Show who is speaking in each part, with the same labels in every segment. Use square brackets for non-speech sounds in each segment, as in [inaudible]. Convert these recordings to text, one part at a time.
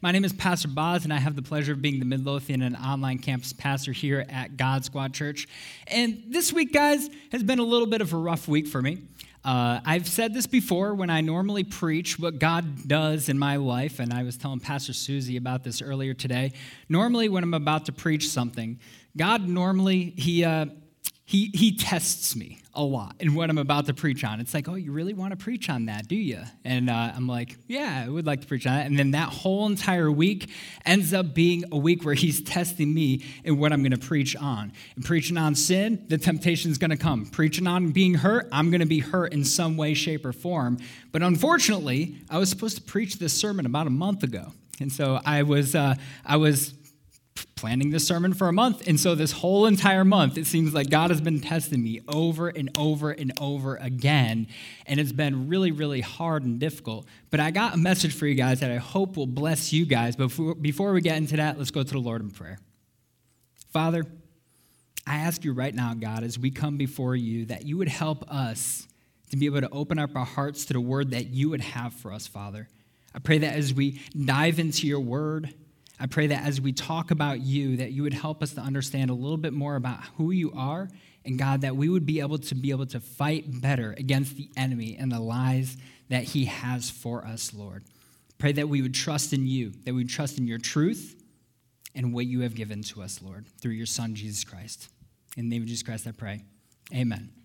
Speaker 1: My name is Pastor Boz, and I have the pleasure of being the Midlothian and online campus pastor here at God Squad Church. And this week, guys, has been a little bit of a rough week for me. Uh, I've said this before when I normally preach what God does in my life, and I was telling Pastor Susie about this earlier today. Normally, when I'm about to preach something, God normally, He, uh, he, he tests me a lot in what I'm about to preach on. It's like, oh, you really want to preach on that, do you? And uh, I'm like, yeah, I would like to preach on that. And then that whole entire week ends up being a week where he's testing me in what I'm going to preach on. And preaching on sin, the temptation is going to come. Preaching on being hurt, I'm going to be hurt in some way, shape, or form. But unfortunately, I was supposed to preach this sermon about a month ago. And so I was, uh, I was planning this sermon for a month. And so, this whole entire month, it seems like God has been testing me over and over and over again. And it's been really, really hard and difficult. But I got a message for you guys that I hope will bless you guys. But before we get into that, let's go to the Lord in prayer. Father, I ask you right now, God, as we come before you, that you would help us to be able to open up our hearts to the word that you would have for us, Father. I pray that as we dive into your word, I pray that as we talk about you, that you would help us to understand a little bit more about who you are, and God, that we would be able to be able to fight better against the enemy and the lies that he has for us, Lord. Pray that we would trust in you, that we would trust in your truth and what you have given to us, Lord, through your Son, Jesus Christ. In the name of Jesus Christ, I pray. Amen.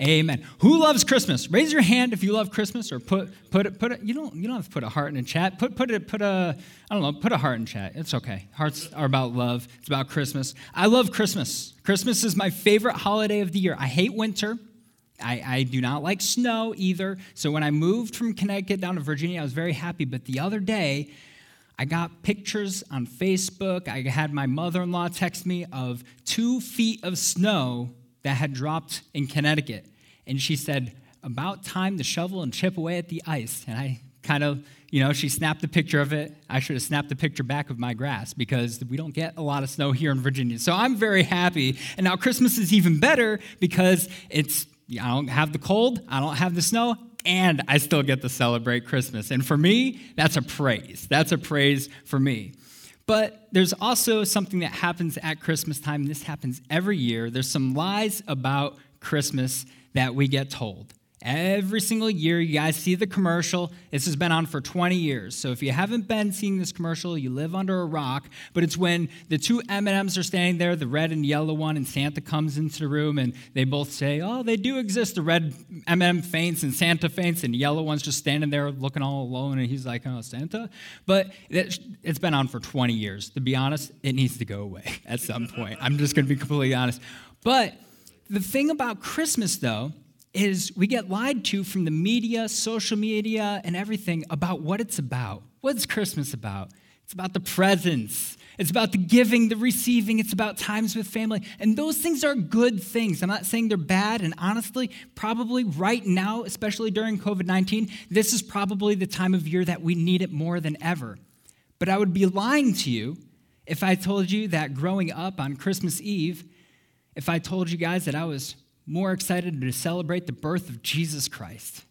Speaker 1: Amen. Who loves Christmas? Raise your hand if you love Christmas, or put put it put it. You don't you don't have to put a heart in a chat. Put put it put a I don't know. Put a heart in chat. It's okay. Hearts are about love. It's about Christmas. I love Christmas. Christmas is my favorite holiday of the year. I hate winter. I, I do not like snow either. So when I moved from Connecticut down to Virginia, I was very happy. But the other day, I got pictures on Facebook. I had my mother in law text me of two feet of snow that had dropped in Connecticut. And she said, About time to shovel and chip away at the ice. And I kind of, you know, she snapped a picture of it. I should have snapped a picture back of my grass because we don't get a lot of snow here in Virginia. So I'm very happy. And now Christmas is even better because it's, I don't have the cold, I don't have the snow, and I still get to celebrate Christmas. And for me, that's a praise. That's a praise for me. But there's also something that happens at Christmas time. This happens every year. There's some lies about Christmas that we get told. Every single year, you guys see the commercial. This has been on for 20 years. So if you haven't been seeing this commercial, you live under a rock. But it's when the two M&Ms are standing there, the red and yellow one, and Santa comes into the room, and they both say, "Oh, they do exist." The red M&M faints, and Santa faints, and the yellow one's just standing there looking all alone, and he's like, "Oh, Santa." But it's been on for 20 years. To be honest, it needs to go away [laughs] at some point. I'm just going to be completely honest. But the thing about Christmas, though is we get lied to from the media, social media, and everything about what it's about. What's Christmas about? It's about the presents. It's about the giving, the receiving. It's about times with family. And those things are good things. I'm not saying they're bad. And honestly, probably right now, especially during COVID 19, this is probably the time of year that we need it more than ever. But I would be lying to you if I told you that growing up on Christmas Eve, if I told you guys that I was more excited to celebrate the birth of Jesus Christ.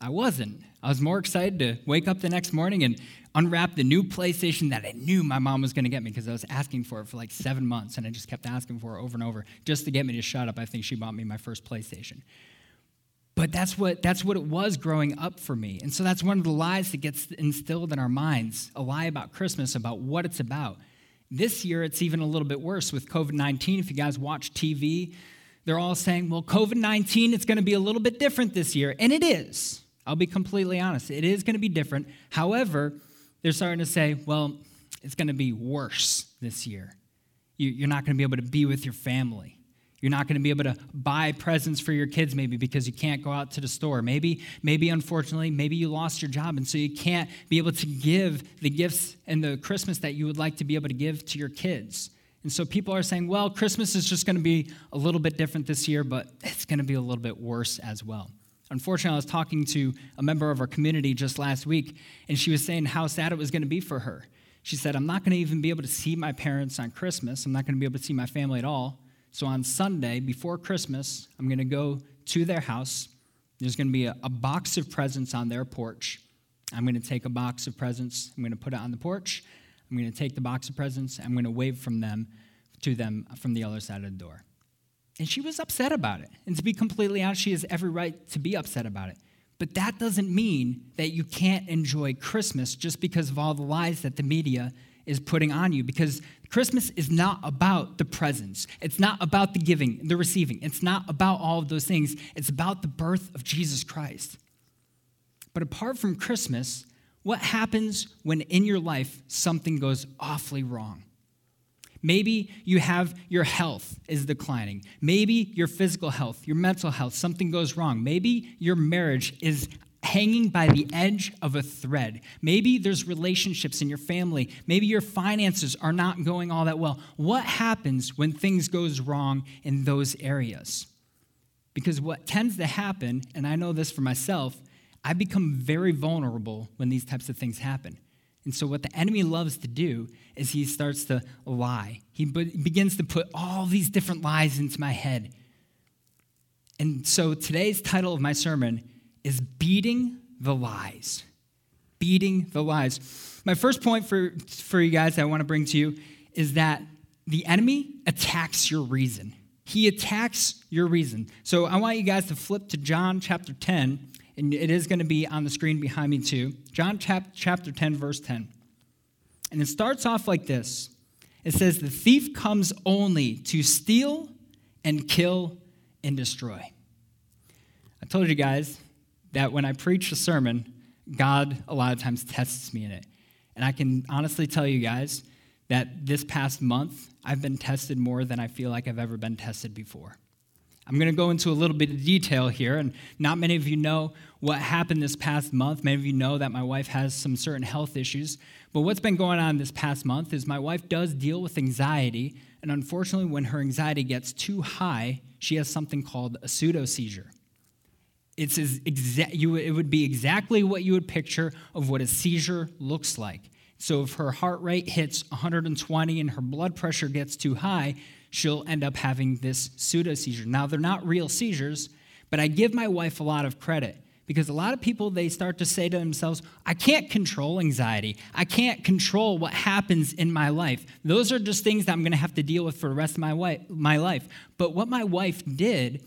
Speaker 1: I wasn't. I was more excited to wake up the next morning and unwrap the new PlayStation that I knew my mom was going to get me because I was asking for it for like seven months and I just kept asking for it over and over just to get me to shut up. I think she bought me my first PlayStation. But that's what, that's what it was growing up for me. And so that's one of the lies that gets instilled in our minds a lie about Christmas, about what it's about. This year, it's even a little bit worse with COVID 19. If you guys watch TV, they're all saying, well, COVID 19, it's going to be a little bit different this year. And it is. I'll be completely honest. It is going to be different. However, they're starting to say, well, it's going to be worse this year. You're not going to be able to be with your family. You're not going to be able to buy presents for your kids maybe because you can't go out to the store. Maybe maybe unfortunately maybe you lost your job and so you can't be able to give the gifts and the Christmas that you would like to be able to give to your kids. And so people are saying, well, Christmas is just going to be a little bit different this year, but it's going to be a little bit worse as well. Unfortunately, I was talking to a member of our community just last week, and she was saying how sad it was going to be for her. She said, I'm not going to even be able to see my parents on Christmas. I'm not going to be able to see my family at all. So on Sunday, before Christmas, I'm going to go to their house. There's going to be a, a box of presents on their porch. I'm going to take a box of presents, I'm going to put it on the porch, I'm going to take the box of presents, I'm going to wave from them to them from the other side of the door. And she was upset about it. And to be completely honest, she has every right to be upset about it. But that doesn't mean that you can't enjoy Christmas just because of all the lies that the media is putting on you. Because Christmas is not about the presents, it's not about the giving, the receiving, it's not about all of those things. It's about the birth of Jesus Christ. But apart from Christmas, what happens when in your life something goes awfully wrong? Maybe you have your health is declining. Maybe your physical health, your mental health, something goes wrong. Maybe your marriage is hanging by the edge of a thread. Maybe there's relationships in your family. Maybe your finances are not going all that well. What happens when things goes wrong in those areas? Because what tends to happen, and I know this for myself, I become very vulnerable when these types of things happen. And so, what the enemy loves to do is he starts to lie. He begins to put all these different lies into my head. And so, today's title of my sermon is Beating the Lies. Beating the Lies. My first point for, for you guys that I want to bring to you is that the enemy attacks your reason. He attacks your reason. So, I want you guys to flip to John chapter 10 and it is going to be on the screen behind me too. John chap- chapter 10, verse 10. And it starts off like this it says, The thief comes only to steal and kill and destroy. I told you guys that when I preach a sermon, God a lot of times tests me in it. And I can honestly tell you guys that this past month, I've been tested more than I feel like I've ever been tested before. I'm going to go into a little bit of detail here, and not many of you know what happened this past month. Many of you know that my wife has some certain health issues. But what's been going on this past month is my wife does deal with anxiety, and unfortunately, when her anxiety gets too high, she has something called a pseudo seizure. It's exa- you, it would be exactly what you would picture of what a seizure looks like. So if her heart rate hits 120 and her blood pressure gets too high, she'll end up having this pseudo seizure. Now, they're not real seizures, but I give my wife a lot of credit because a lot of people they start to say to themselves i can't control anxiety i can't control what happens in my life those are just things that i'm going to have to deal with for the rest of my, wife, my life but what my wife did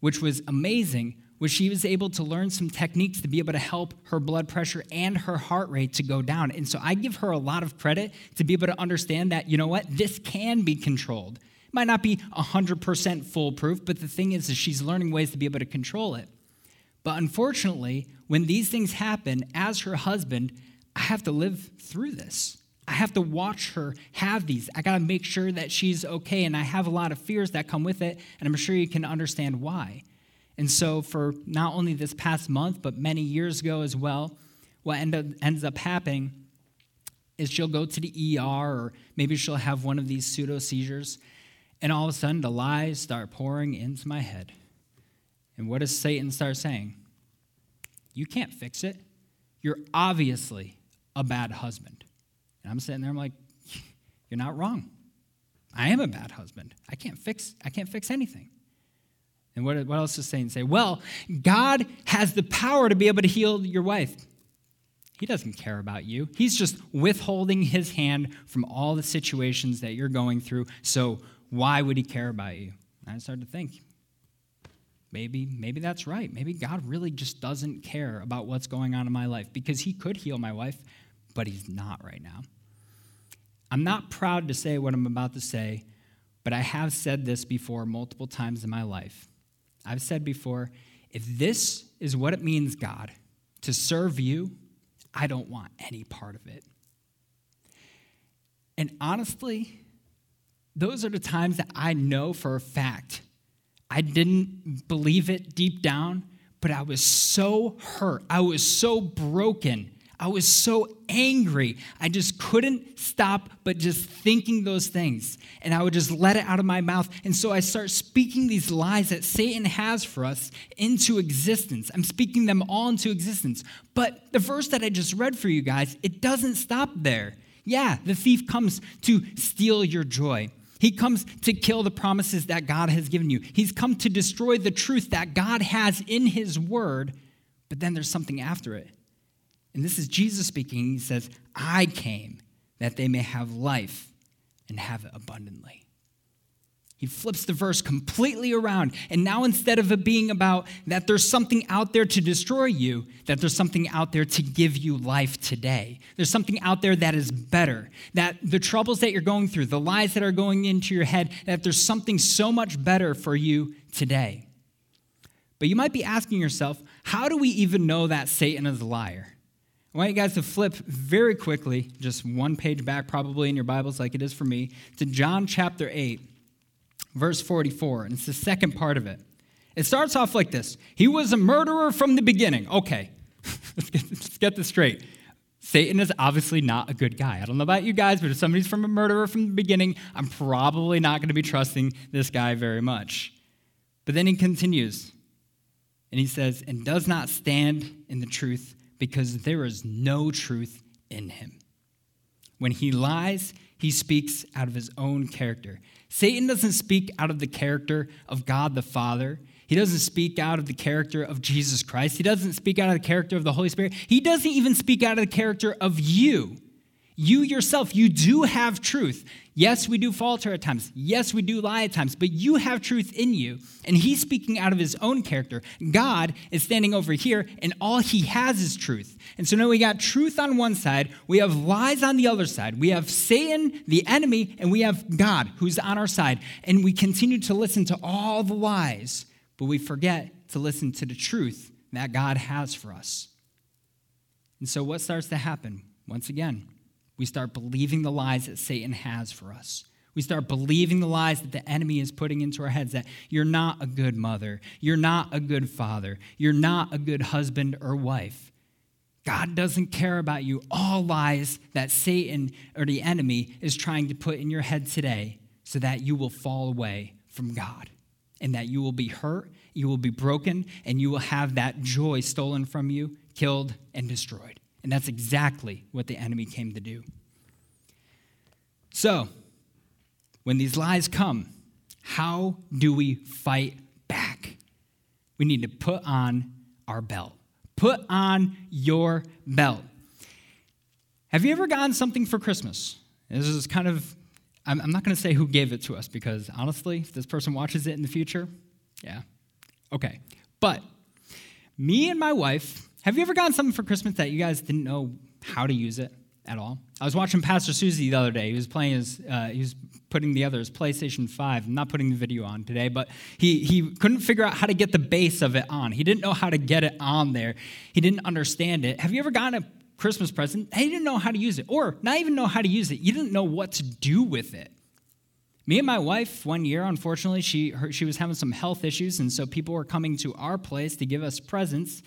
Speaker 1: which was amazing was she was able to learn some techniques to be able to help her blood pressure and her heart rate to go down and so i give her a lot of credit to be able to understand that you know what this can be controlled It might not be 100% foolproof, but the thing is, is she's learning ways to be able to control it. But unfortunately, when these things happen, as her husband, I have to live through this. I have to watch her have these. I got to make sure that she's okay. And I have a lot of fears that come with it. And I'm sure you can understand why. And so, for not only this past month, but many years ago as well, what end up, ends up happening is she'll go to the ER or maybe she'll have one of these pseudo seizures. And all of a sudden, the lies start pouring into my head. And what does Satan start saying? You can't fix it. You're obviously a bad husband. And I'm sitting there, I'm like, [laughs] you're not wrong. I am a bad husband. I can't fix, I can't fix anything. And what, what else does Satan say? Well, God has the power to be able to heal your wife. He doesn't care about you. He's just withholding his hand from all the situations that you're going through. So why would he care about you? And I started to think, maybe, maybe that's right. Maybe God really just doesn't care about what's going on in my life because he could heal my wife, but he's not right now. I'm not proud to say what I'm about to say, but I have said this before multiple times in my life. I've said before, if this is what it means, God, to serve you, I don't want any part of it. And honestly, those are the times that I know for a fact I didn't believe it deep down, but I was so hurt. I was so broken. I was so angry. I just couldn't stop but just thinking those things. And I would just let it out of my mouth. And so I start speaking these lies that Satan has for us into existence. I'm speaking them all into existence. But the verse that I just read for you guys, it doesn't stop there. Yeah, the thief comes to steal your joy. He comes to kill the promises that God has given you. He's come to destroy the truth that God has in His Word, but then there's something after it. And this is Jesus speaking. He says, I came that they may have life and have it abundantly. He flips the verse completely around. And now, instead of it being about that there's something out there to destroy you, that there's something out there to give you life today. There's something out there that is better. That the troubles that you're going through, the lies that are going into your head, that there's something so much better for you today. But you might be asking yourself, how do we even know that Satan is a liar? I want you guys to flip very quickly, just one page back, probably in your Bibles, like it is for me, to John chapter 8 verse 44, and it's the second part of it. It starts off like this He was a murderer from the beginning. Okay, [laughs] let's, get, let's get this straight. Satan is obviously not a good guy. I don't know about you guys, but if somebody's from a murderer from the beginning, I'm probably not going to be trusting this guy very much. But then he continues, and he says, and does not stand in the truth because there is no truth in him. When he lies, he speaks out of his own character. Satan doesn't speak out of the character of God the Father. He doesn't speak out of the character of Jesus Christ. He doesn't speak out of the character of the Holy Spirit. He doesn't even speak out of the character of you. You yourself, you do have truth. Yes, we do falter at times. Yes, we do lie at times, but you have truth in you. And he's speaking out of his own character. God is standing over here, and all he has is truth. And so now we got truth on one side, we have lies on the other side. We have Satan, the enemy, and we have God, who's on our side. And we continue to listen to all the lies, but we forget to listen to the truth that God has for us. And so what starts to happen? Once again, we start believing the lies that Satan has for us. We start believing the lies that the enemy is putting into our heads that you're not a good mother, you're not a good father, you're not a good husband or wife. God doesn't care about you. All lies that Satan or the enemy is trying to put in your head today so that you will fall away from God and that you will be hurt, you will be broken, and you will have that joy stolen from you, killed, and destroyed. And that's exactly what the enemy came to do. So, when these lies come, how do we fight back? We need to put on our belt. Put on your belt. Have you ever gotten something for Christmas? This is kind of, I'm, not going to say who gave it to us because honestly, if this person watches it in the future, yeah, okay. But me and my wife have you ever gotten something for Christmas that you guys didn't know how to use it at all? I was watching Pastor Susie the other day. He was playing his, uh, he was putting together his PlayStation 5. I'm not putting the video on today, but he, he couldn't figure out how to get the base of it on. He didn't know how to get it on there. He didn't understand it. Have you ever gotten a Christmas present? He didn't know how to use it, or not even know how to use it. You didn't know what to do with it. Me and my wife, one year, unfortunately, she, her, she was having some health issues, and so people were coming to our place to give us presents.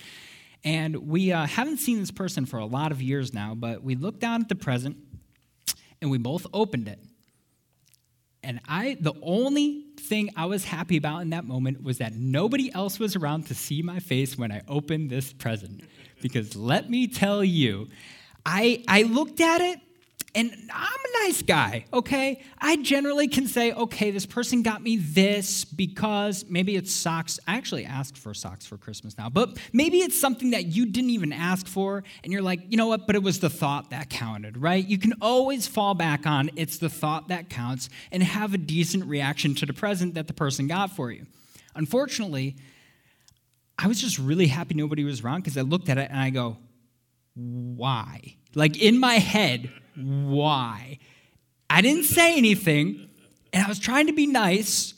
Speaker 1: And we uh, haven't seen this person for a lot of years now, but we looked down at the present and we both opened it. And I, the only thing I was happy about in that moment was that nobody else was around to see my face when I opened this present. Because let me tell you, I, I looked at it and I'm a nice guy, okay? I generally can say, okay, this person got me this because maybe it's socks. I actually asked for socks for Christmas now, but maybe it's something that you didn't even ask for, and you're like, you know what, but it was the thought that counted, right? You can always fall back on it's the thought that counts and have a decent reaction to the present that the person got for you. Unfortunately, I was just really happy nobody was around because I looked at it and I go, why? Like in my head, why? I didn't say anything, and I was trying to be nice,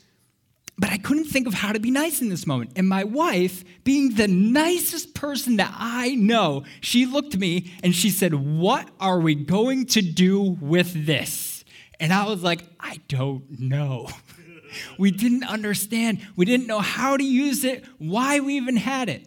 Speaker 1: but I couldn't think of how to be nice in this moment. And my wife, being the nicest person that I know, she looked at me and she said, What are we going to do with this? And I was like, I don't know. [laughs] we didn't understand. We didn't know how to use it, why we even had it.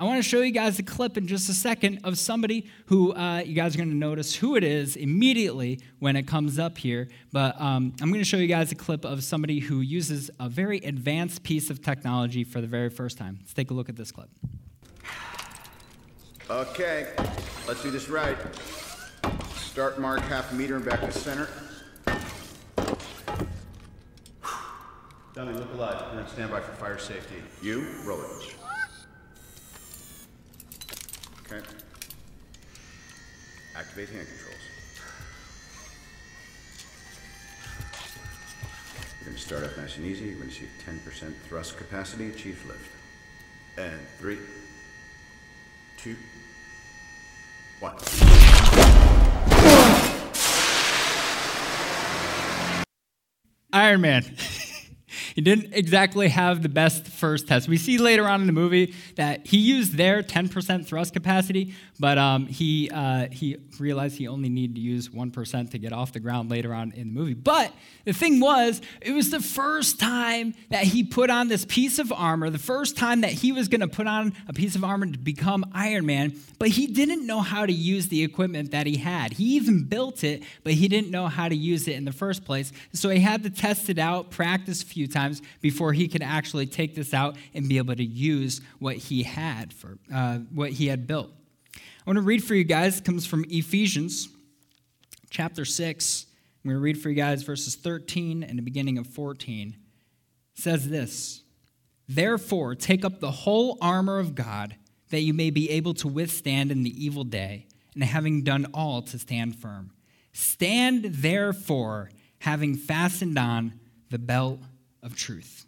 Speaker 1: I want to show you guys a clip in just a second of somebody who uh, you guys are going to notice who it is immediately when it comes up here. But um, I'm going to show you guys a clip of somebody who uses a very advanced piece of technology for the very first time. Let's take a look at this clip.
Speaker 2: Okay, let's do this right. Start mark half a meter and back to center. Dummy, look alive. You're on standby for fire safety. You, roll it. Okay. Activate hand controls. You're going to start off nice and easy. You're going to see 10% thrust capacity, chief lift. And three, two, one.
Speaker 1: Iron Man. He didn't exactly have the best first test. We see later on in the movie that he used their 10% thrust capacity, but um, he, uh, he realized he only needed to use 1% to get off the ground later on in the movie. But the thing was, it was the first time that he put on this piece of armor, the first time that he was going to put on a piece of armor to become Iron Man, but he didn't know how to use the equipment that he had. He even built it, but he didn't know how to use it in the first place. So he had to test it out, practice a few times before he could actually take this out and be able to use what he had for uh, what he had built. I want to read for you guys. It comes from Ephesians chapter 6. I'm going to read for you guys verses 13 and the beginning of 14. It says this Therefore, take up the whole armor of God, that you may be able to withstand in the evil day, and having done all to stand firm. Stand therefore, having fastened on the belt of truth.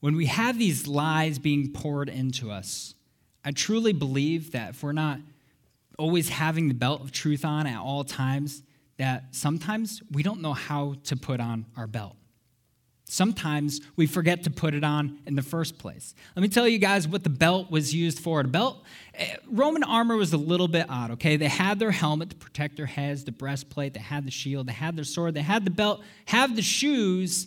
Speaker 1: When we have these lies being poured into us, I truly believe that if we're not always having the belt of truth on at all times, that sometimes we don't know how to put on our belt. Sometimes we forget to put it on in the first place. Let me tell you guys what the belt was used for. The belt, eh, Roman armor was a little bit odd, okay? They had their helmet to protect their heads, the breastplate, they had the shield, they had their sword, they had the belt, have the shoes.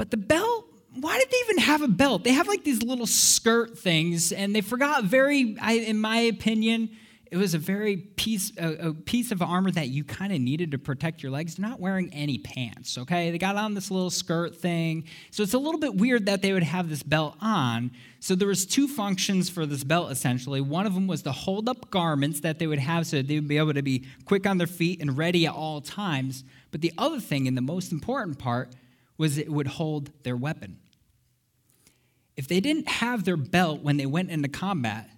Speaker 1: But the belt why did they even have a belt? They have like these little skirt things, and they forgot very, I, in my opinion, it was a very piece, a, a piece of armor that you kind of needed to protect your legs. Not wearing any pants, okay? They got on this little skirt thing. So it's a little bit weird that they would have this belt on. So there was two functions for this belt, essentially. One of them was to hold up garments that they would have so they would be able to be quick on their feet and ready at all times. But the other thing, and the most important part, was it would hold their weapon. If they didn't have their belt when they went into combat,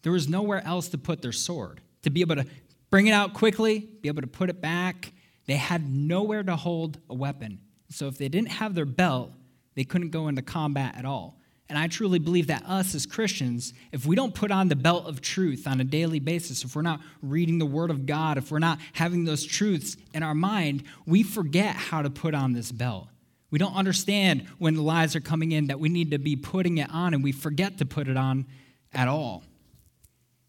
Speaker 1: there was nowhere else to put their sword. To be able to bring it out quickly, be able to put it back, they had nowhere to hold a weapon. So if they didn't have their belt, they couldn't go into combat at all. And I truly believe that us as Christians, if we don't put on the belt of truth on a daily basis, if we're not reading the Word of God, if we're not having those truths in our mind, we forget how to put on this belt. We don't understand when the lies are coming in that we need to be putting it on, and we forget to put it on at all.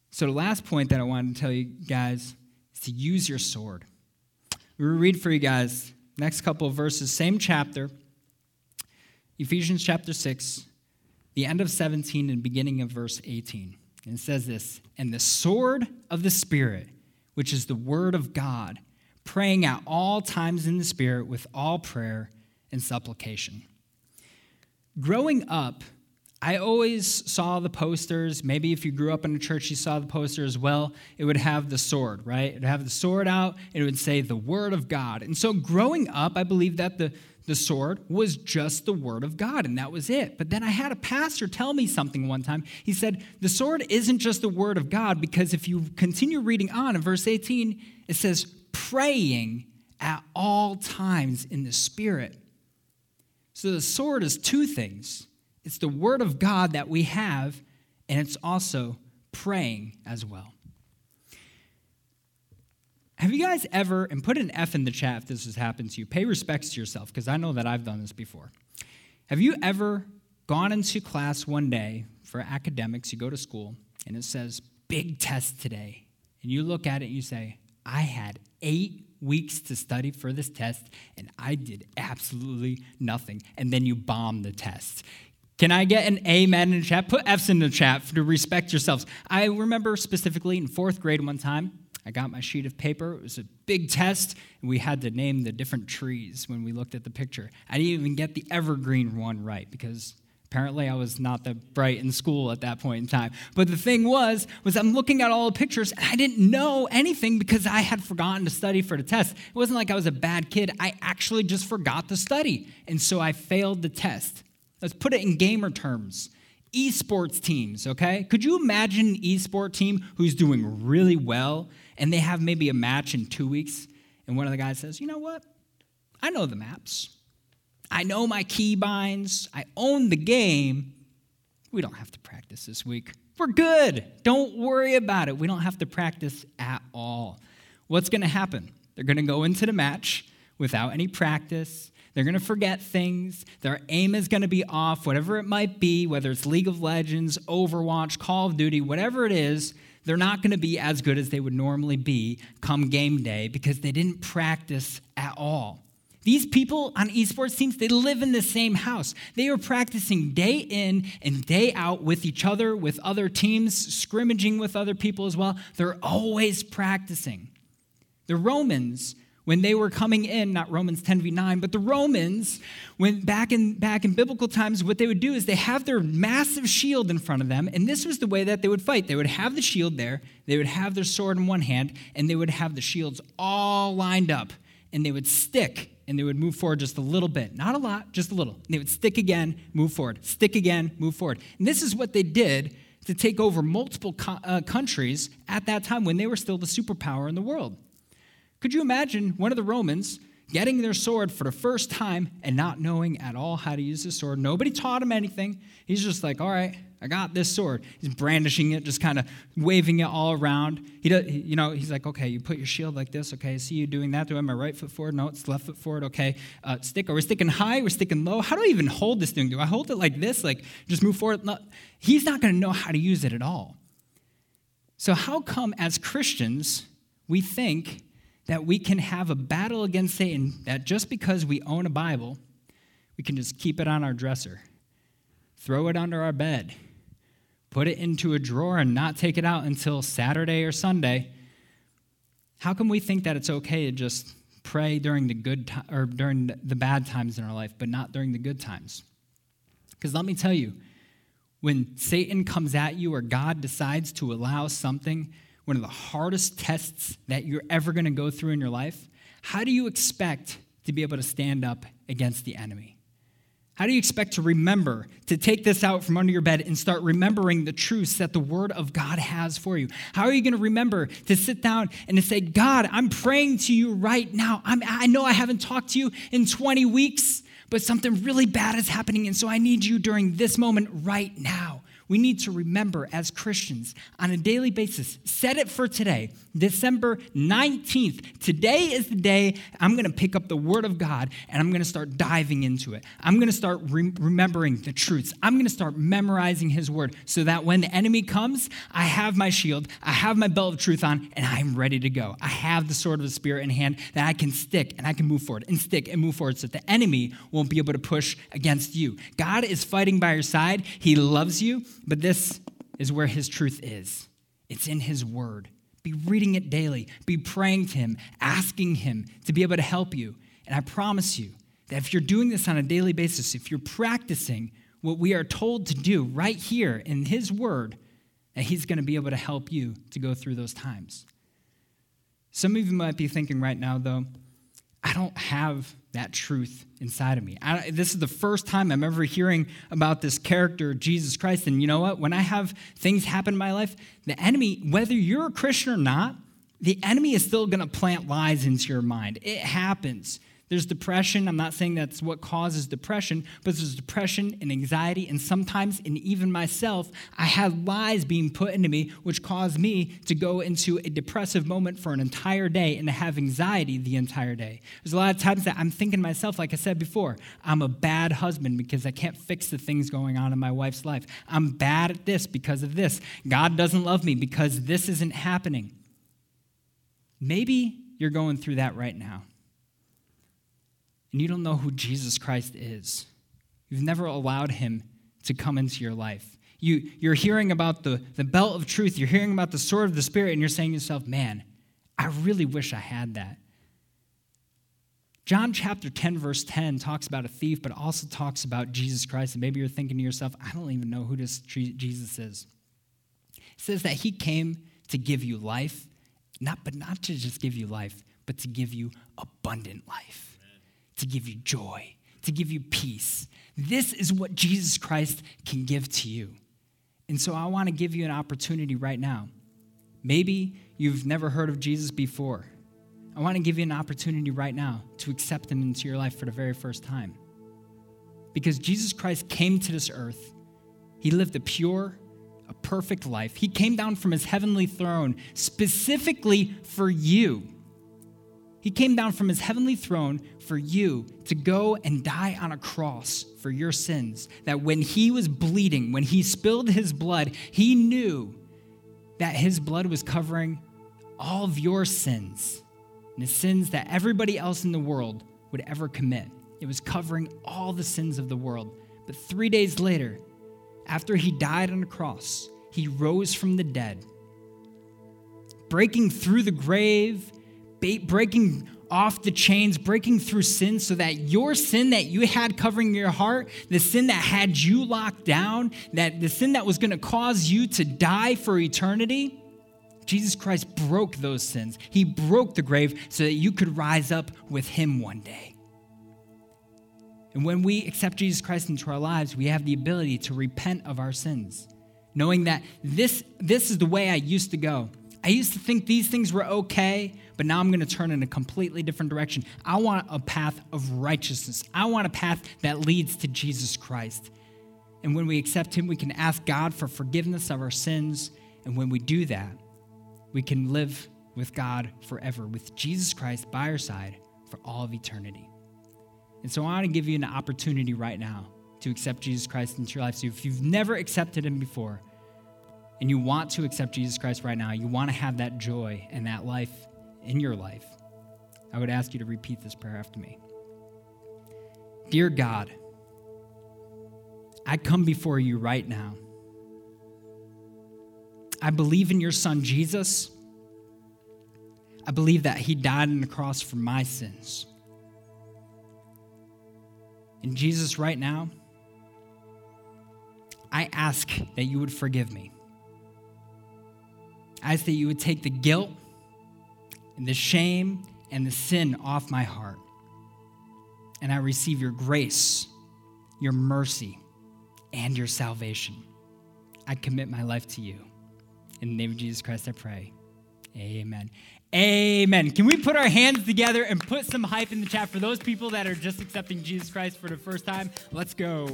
Speaker 1: So, the last point that I wanted to tell you guys is to use your sword. We read for you guys next couple of verses, same chapter, Ephesians chapter 6, the end of 17 and beginning of verse 18. And it says this And the sword of the Spirit, which is the word of God, praying at all times in the Spirit with all prayer and supplication. Growing up, I always saw the posters. Maybe if you grew up in a church, you saw the poster as well. It would have the sword, right? It would have the sword out, and it would say the Word of God. And so growing up, I believed that the, the sword was just the Word of God, and that was it. But then I had a pastor tell me something one time. He said, The sword isn't just the Word of God, because if you continue reading on in verse 18, it says, praying at all times in the Spirit. So the sword is two things it's the word of God that we have, and it's also praying as well. Have you guys ever, and put an F in the chat if this has happened to you, pay respects to yourself, because I know that I've done this before. Have you ever gone into class one day for academics, you go to school, and it says, big test today, and you look at it and you say, I had eight weeks to study for this test, and I did absolutely nothing. And then you bomb the test. Can I get an amen in the chat? Put F's in the chat to respect yourselves. I remember specifically in fourth grade one time, I got my sheet of paper. It was a big test, and we had to name the different trees when we looked at the picture. I didn't even get the evergreen one right because Apparently, I was not that bright in school at that point in time. But the thing was, was I'm looking at all the pictures and I didn't know anything because I had forgotten to study for the test. It wasn't like I was a bad kid. I actually just forgot to study. And so I failed the test. Let's put it in gamer terms. esports teams, okay? Could you imagine an esport team who's doing really well and they have maybe a match in two weeks and one of the guys says, you know what? I know the maps. I know my keybinds. I own the game. We don't have to practice this week. We're good. Don't worry about it. We don't have to practice at all. What's going to happen? They're going to go into the match without any practice. They're going to forget things. Their aim is going to be off, whatever it might be, whether it's League of Legends, Overwatch, Call of Duty, whatever it is. They're not going to be as good as they would normally be come game day because they didn't practice at all. These people on esports teams, they live in the same house. They are practicing day in and day out with each other, with other teams, scrimmaging with other people as well. They're always practicing. The Romans, when they were coming in, not Romans 10 v 9, but the Romans, when back in back in biblical times, what they would do is they have their massive shield in front of them, and this was the way that they would fight. They would have the shield there, they would have their sword in one hand, and they would have the shields all lined up, and they would stick and they would move forward just a little bit. Not a lot, just a little. And they would stick again, move forward, stick again, move forward. And this is what they did to take over multiple co- uh, countries at that time when they were still the superpower in the world. Could you imagine one of the Romans getting their sword for the first time and not knowing at all how to use his sword? Nobody taught him anything. He's just like, all right, I got this sword. He's brandishing it, just kind of waving it all around. He does, you know, he's like, okay, you put your shield like this. Okay, I see you doing that. Do I have my right foot forward? No, it's left foot forward. Okay, uh, stick. Are we sticking high? We're sticking low. How do I even hold this thing? Do I hold it like this? Like just move forward? No. He's not going to know how to use it at all. So how come as Christians we think that we can have a battle against Satan that just because we own a Bible, we can just keep it on our dresser, throw it under our bed? Put it into a drawer and not take it out until Saturday or Sunday, how can we think that it's okay to just pray during the good to- or during the bad times in our life, but not during the good times? Because let me tell you, when Satan comes at you or God decides to allow something, one of the hardest tests that you're ever going to go through in your life, how do you expect to be able to stand up against the enemy? How do you expect to remember to take this out from under your bed and start remembering the truths that the Word of God has for you? How are you going to remember to sit down and to say, God, I'm praying to you right now. I'm, I know I haven't talked to you in 20 weeks, but something really bad is happening, and so I need you during this moment right now. We need to remember as Christians on a daily basis. Set it for today, December 19th. Today is the day I'm going to pick up the Word of God and I'm going to start diving into it. I'm going to start re- remembering the truths. I'm going to start memorizing His Word so that when the enemy comes, I have my shield, I have my belt of truth on, and I'm ready to go. I have the sword of the Spirit in hand that I can stick and I can move forward and stick and move forward so that the enemy won't be able to push against you. God is fighting by your side, He loves you. But this is where his truth is it's in his word. Be reading it daily, be praying to him, asking him to be able to help you. And I promise you that if you're doing this on a daily basis, if you're practicing what we are told to do right here in his word, that he's going to be able to help you to go through those times. Some of you might be thinking right now, though, I don't have that truth inside of me. I, this is the first time I'm ever hearing about this character, Jesus Christ. And you know what? When I have things happen in my life, the enemy, whether you're a Christian or not, the enemy is still going to plant lies into your mind. It happens. There's depression. I'm not saying that's what causes depression, but there's depression and anxiety. And sometimes, in even myself, I had lies being put into me, which caused me to go into a depressive moment for an entire day and to have anxiety the entire day. There's a lot of times that I'm thinking to myself, like I said before, I'm a bad husband because I can't fix the things going on in my wife's life. I'm bad at this because of this. God doesn't love me because this isn't happening. Maybe you're going through that right now and you don't know who Jesus Christ is. You've never allowed him to come into your life. You, you're hearing about the, the belt of truth, you're hearing about the sword of the Spirit, and you're saying to yourself, man, I really wish I had that. John chapter 10, verse 10 talks about a thief, but also talks about Jesus Christ. And maybe you're thinking to yourself, I don't even know who this Jesus is. It says that he came to give you life, not, but not to just give you life, but to give you abundant life to give you joy, to give you peace. This is what Jesus Christ can give to you. And so I want to give you an opportunity right now. Maybe you've never heard of Jesus before. I want to give you an opportunity right now to accept him into your life for the very first time. Because Jesus Christ came to this earth, he lived a pure, a perfect life. He came down from his heavenly throne specifically for you. He came down from his heavenly throne for you to go and die on a cross for your sins. That when he was bleeding, when he spilled his blood, he knew that his blood was covering all of your sins and the sins that everybody else in the world would ever commit. It was covering all the sins of the world. But three days later, after he died on the cross, he rose from the dead, breaking through the grave, breaking off the chains, breaking through sin so that your sin that you had covering your heart, the sin that had you locked down, that the sin that was going to cause you to die for eternity, Jesus Christ broke those sins. He broke the grave so that you could rise up with him one day. And when we accept Jesus Christ into our lives, we have the ability to repent of our sins, knowing that this, this is the way I used to go. I used to think these things were okay, but now I'm going to turn in a completely different direction. I want a path of righteousness. I want a path that leads to Jesus Christ. And when we accept Him, we can ask God for forgiveness of our sins. And when we do that, we can live with God forever, with Jesus Christ by our side for all of eternity. And so I want to give you an opportunity right now to accept Jesus Christ into your life. So if you've never accepted Him before, and you want to accept Jesus Christ right now, you want to have that joy and that life in your life, I would ask you to repeat this prayer after me. Dear God, I come before you right now. I believe in your son Jesus. I believe that he died on the cross for my sins. And Jesus, right now, I ask that you would forgive me. I ask that you would take the guilt and the shame and the sin off my heart. And I receive your grace, your mercy, and your salvation. I commit my life to you. In the name of Jesus Christ, I pray. Amen. Amen. Can we put our hands together and put some hype in the chat for those people that are just accepting Jesus Christ for the first time? Let's go.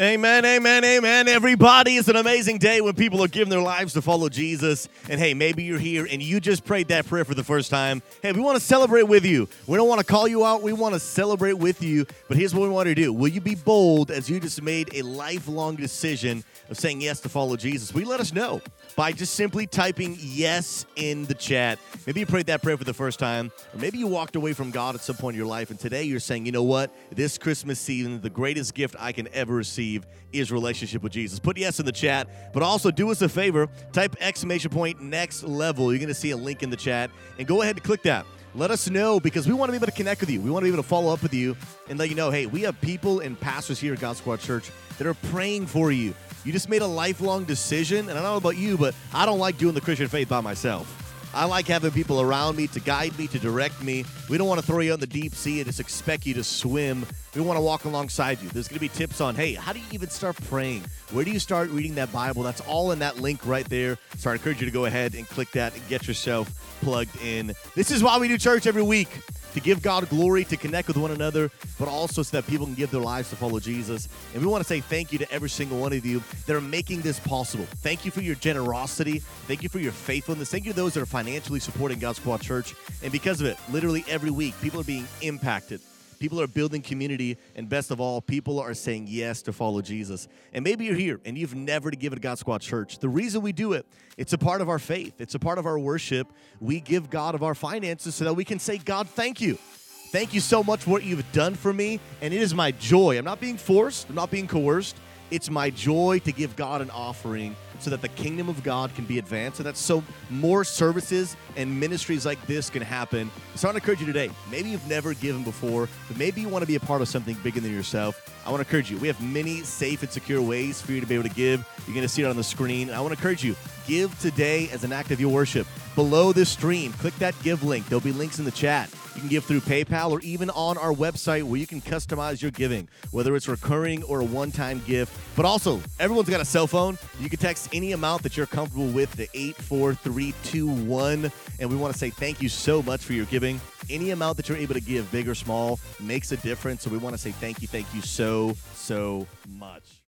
Speaker 3: Amen, amen, amen. Everybody, it's an amazing day when people are giving their lives to follow Jesus. And hey, maybe you're here and you just prayed that prayer for the first time. Hey, we want to celebrate with you. We don't want to call you out, we want to celebrate with you. But here's what we want to do Will you be bold as you just made a lifelong decision of saying yes to follow Jesus? We let us know by just simply typing yes in the chat. Maybe you prayed that prayer for the first time, or maybe you walked away from God at some point in your life, and today you're saying, you know what? This Christmas season, the greatest gift I can ever receive is relationship with Jesus. Put yes in the chat, but also do us a favor, type exclamation point next level. You're going to see a link in the chat, and go ahead and click that. Let us know because we want to be able to connect with you. We want to be able to follow up with you and let you know, hey, we have people and pastors here at God Squad Church that are praying for you. You just made a lifelong decision, and I don't know about you, but I don't like doing the Christian faith by myself. I like having people around me to guide me, to direct me. We don't want to throw you in the deep sea and just expect you to swim. We want to walk alongside you. There's going to be tips on, hey, how do you even start praying? Where do you start reading that Bible? That's all in that link right there. So I encourage you to go ahead and click that and get yourself plugged in. This is why we do church every week to give God glory, to connect with one another, but also so that people can give their lives to follow Jesus. And we want to say thank you to every single one of you that are making this possible. Thank you for your generosity. Thank you for your faithfulness. Thank you to those that are financially supporting God Squad Church. And because of it, literally every week, people are being impacted. People are building community, and best of all, people are saying yes to follow Jesus. And maybe you're here and you've never given God Squad Church. The reason we do it, it's a part of our faith, it's a part of our worship. We give God of our finances so that we can say, God, thank you. Thank you so much for what you've done for me. And it is my joy. I'm not being forced, I'm not being coerced. It's my joy to give God an offering so that the kingdom of God can be advanced and that so more services and ministries like this can happen. So I want to encourage you today. Maybe you've never given before, but maybe you want to be a part of something bigger than yourself. I want to encourage you. We have many safe and secure ways for you to be able to give. You're going to see it on the screen. And I want to encourage you give today as an act of your worship. Below this stream, click that give link. There'll be links in the chat. You can give through PayPal or even on our website where you can customize your giving, whether it's recurring or a one time gift. But also, everyone's got a cell phone. You can text any amount that you're comfortable with to 84321. And we want to say thank you so much for your giving. Any amount that you're able to give, big or small, makes a difference. So we want to say thank you, thank you so, so much.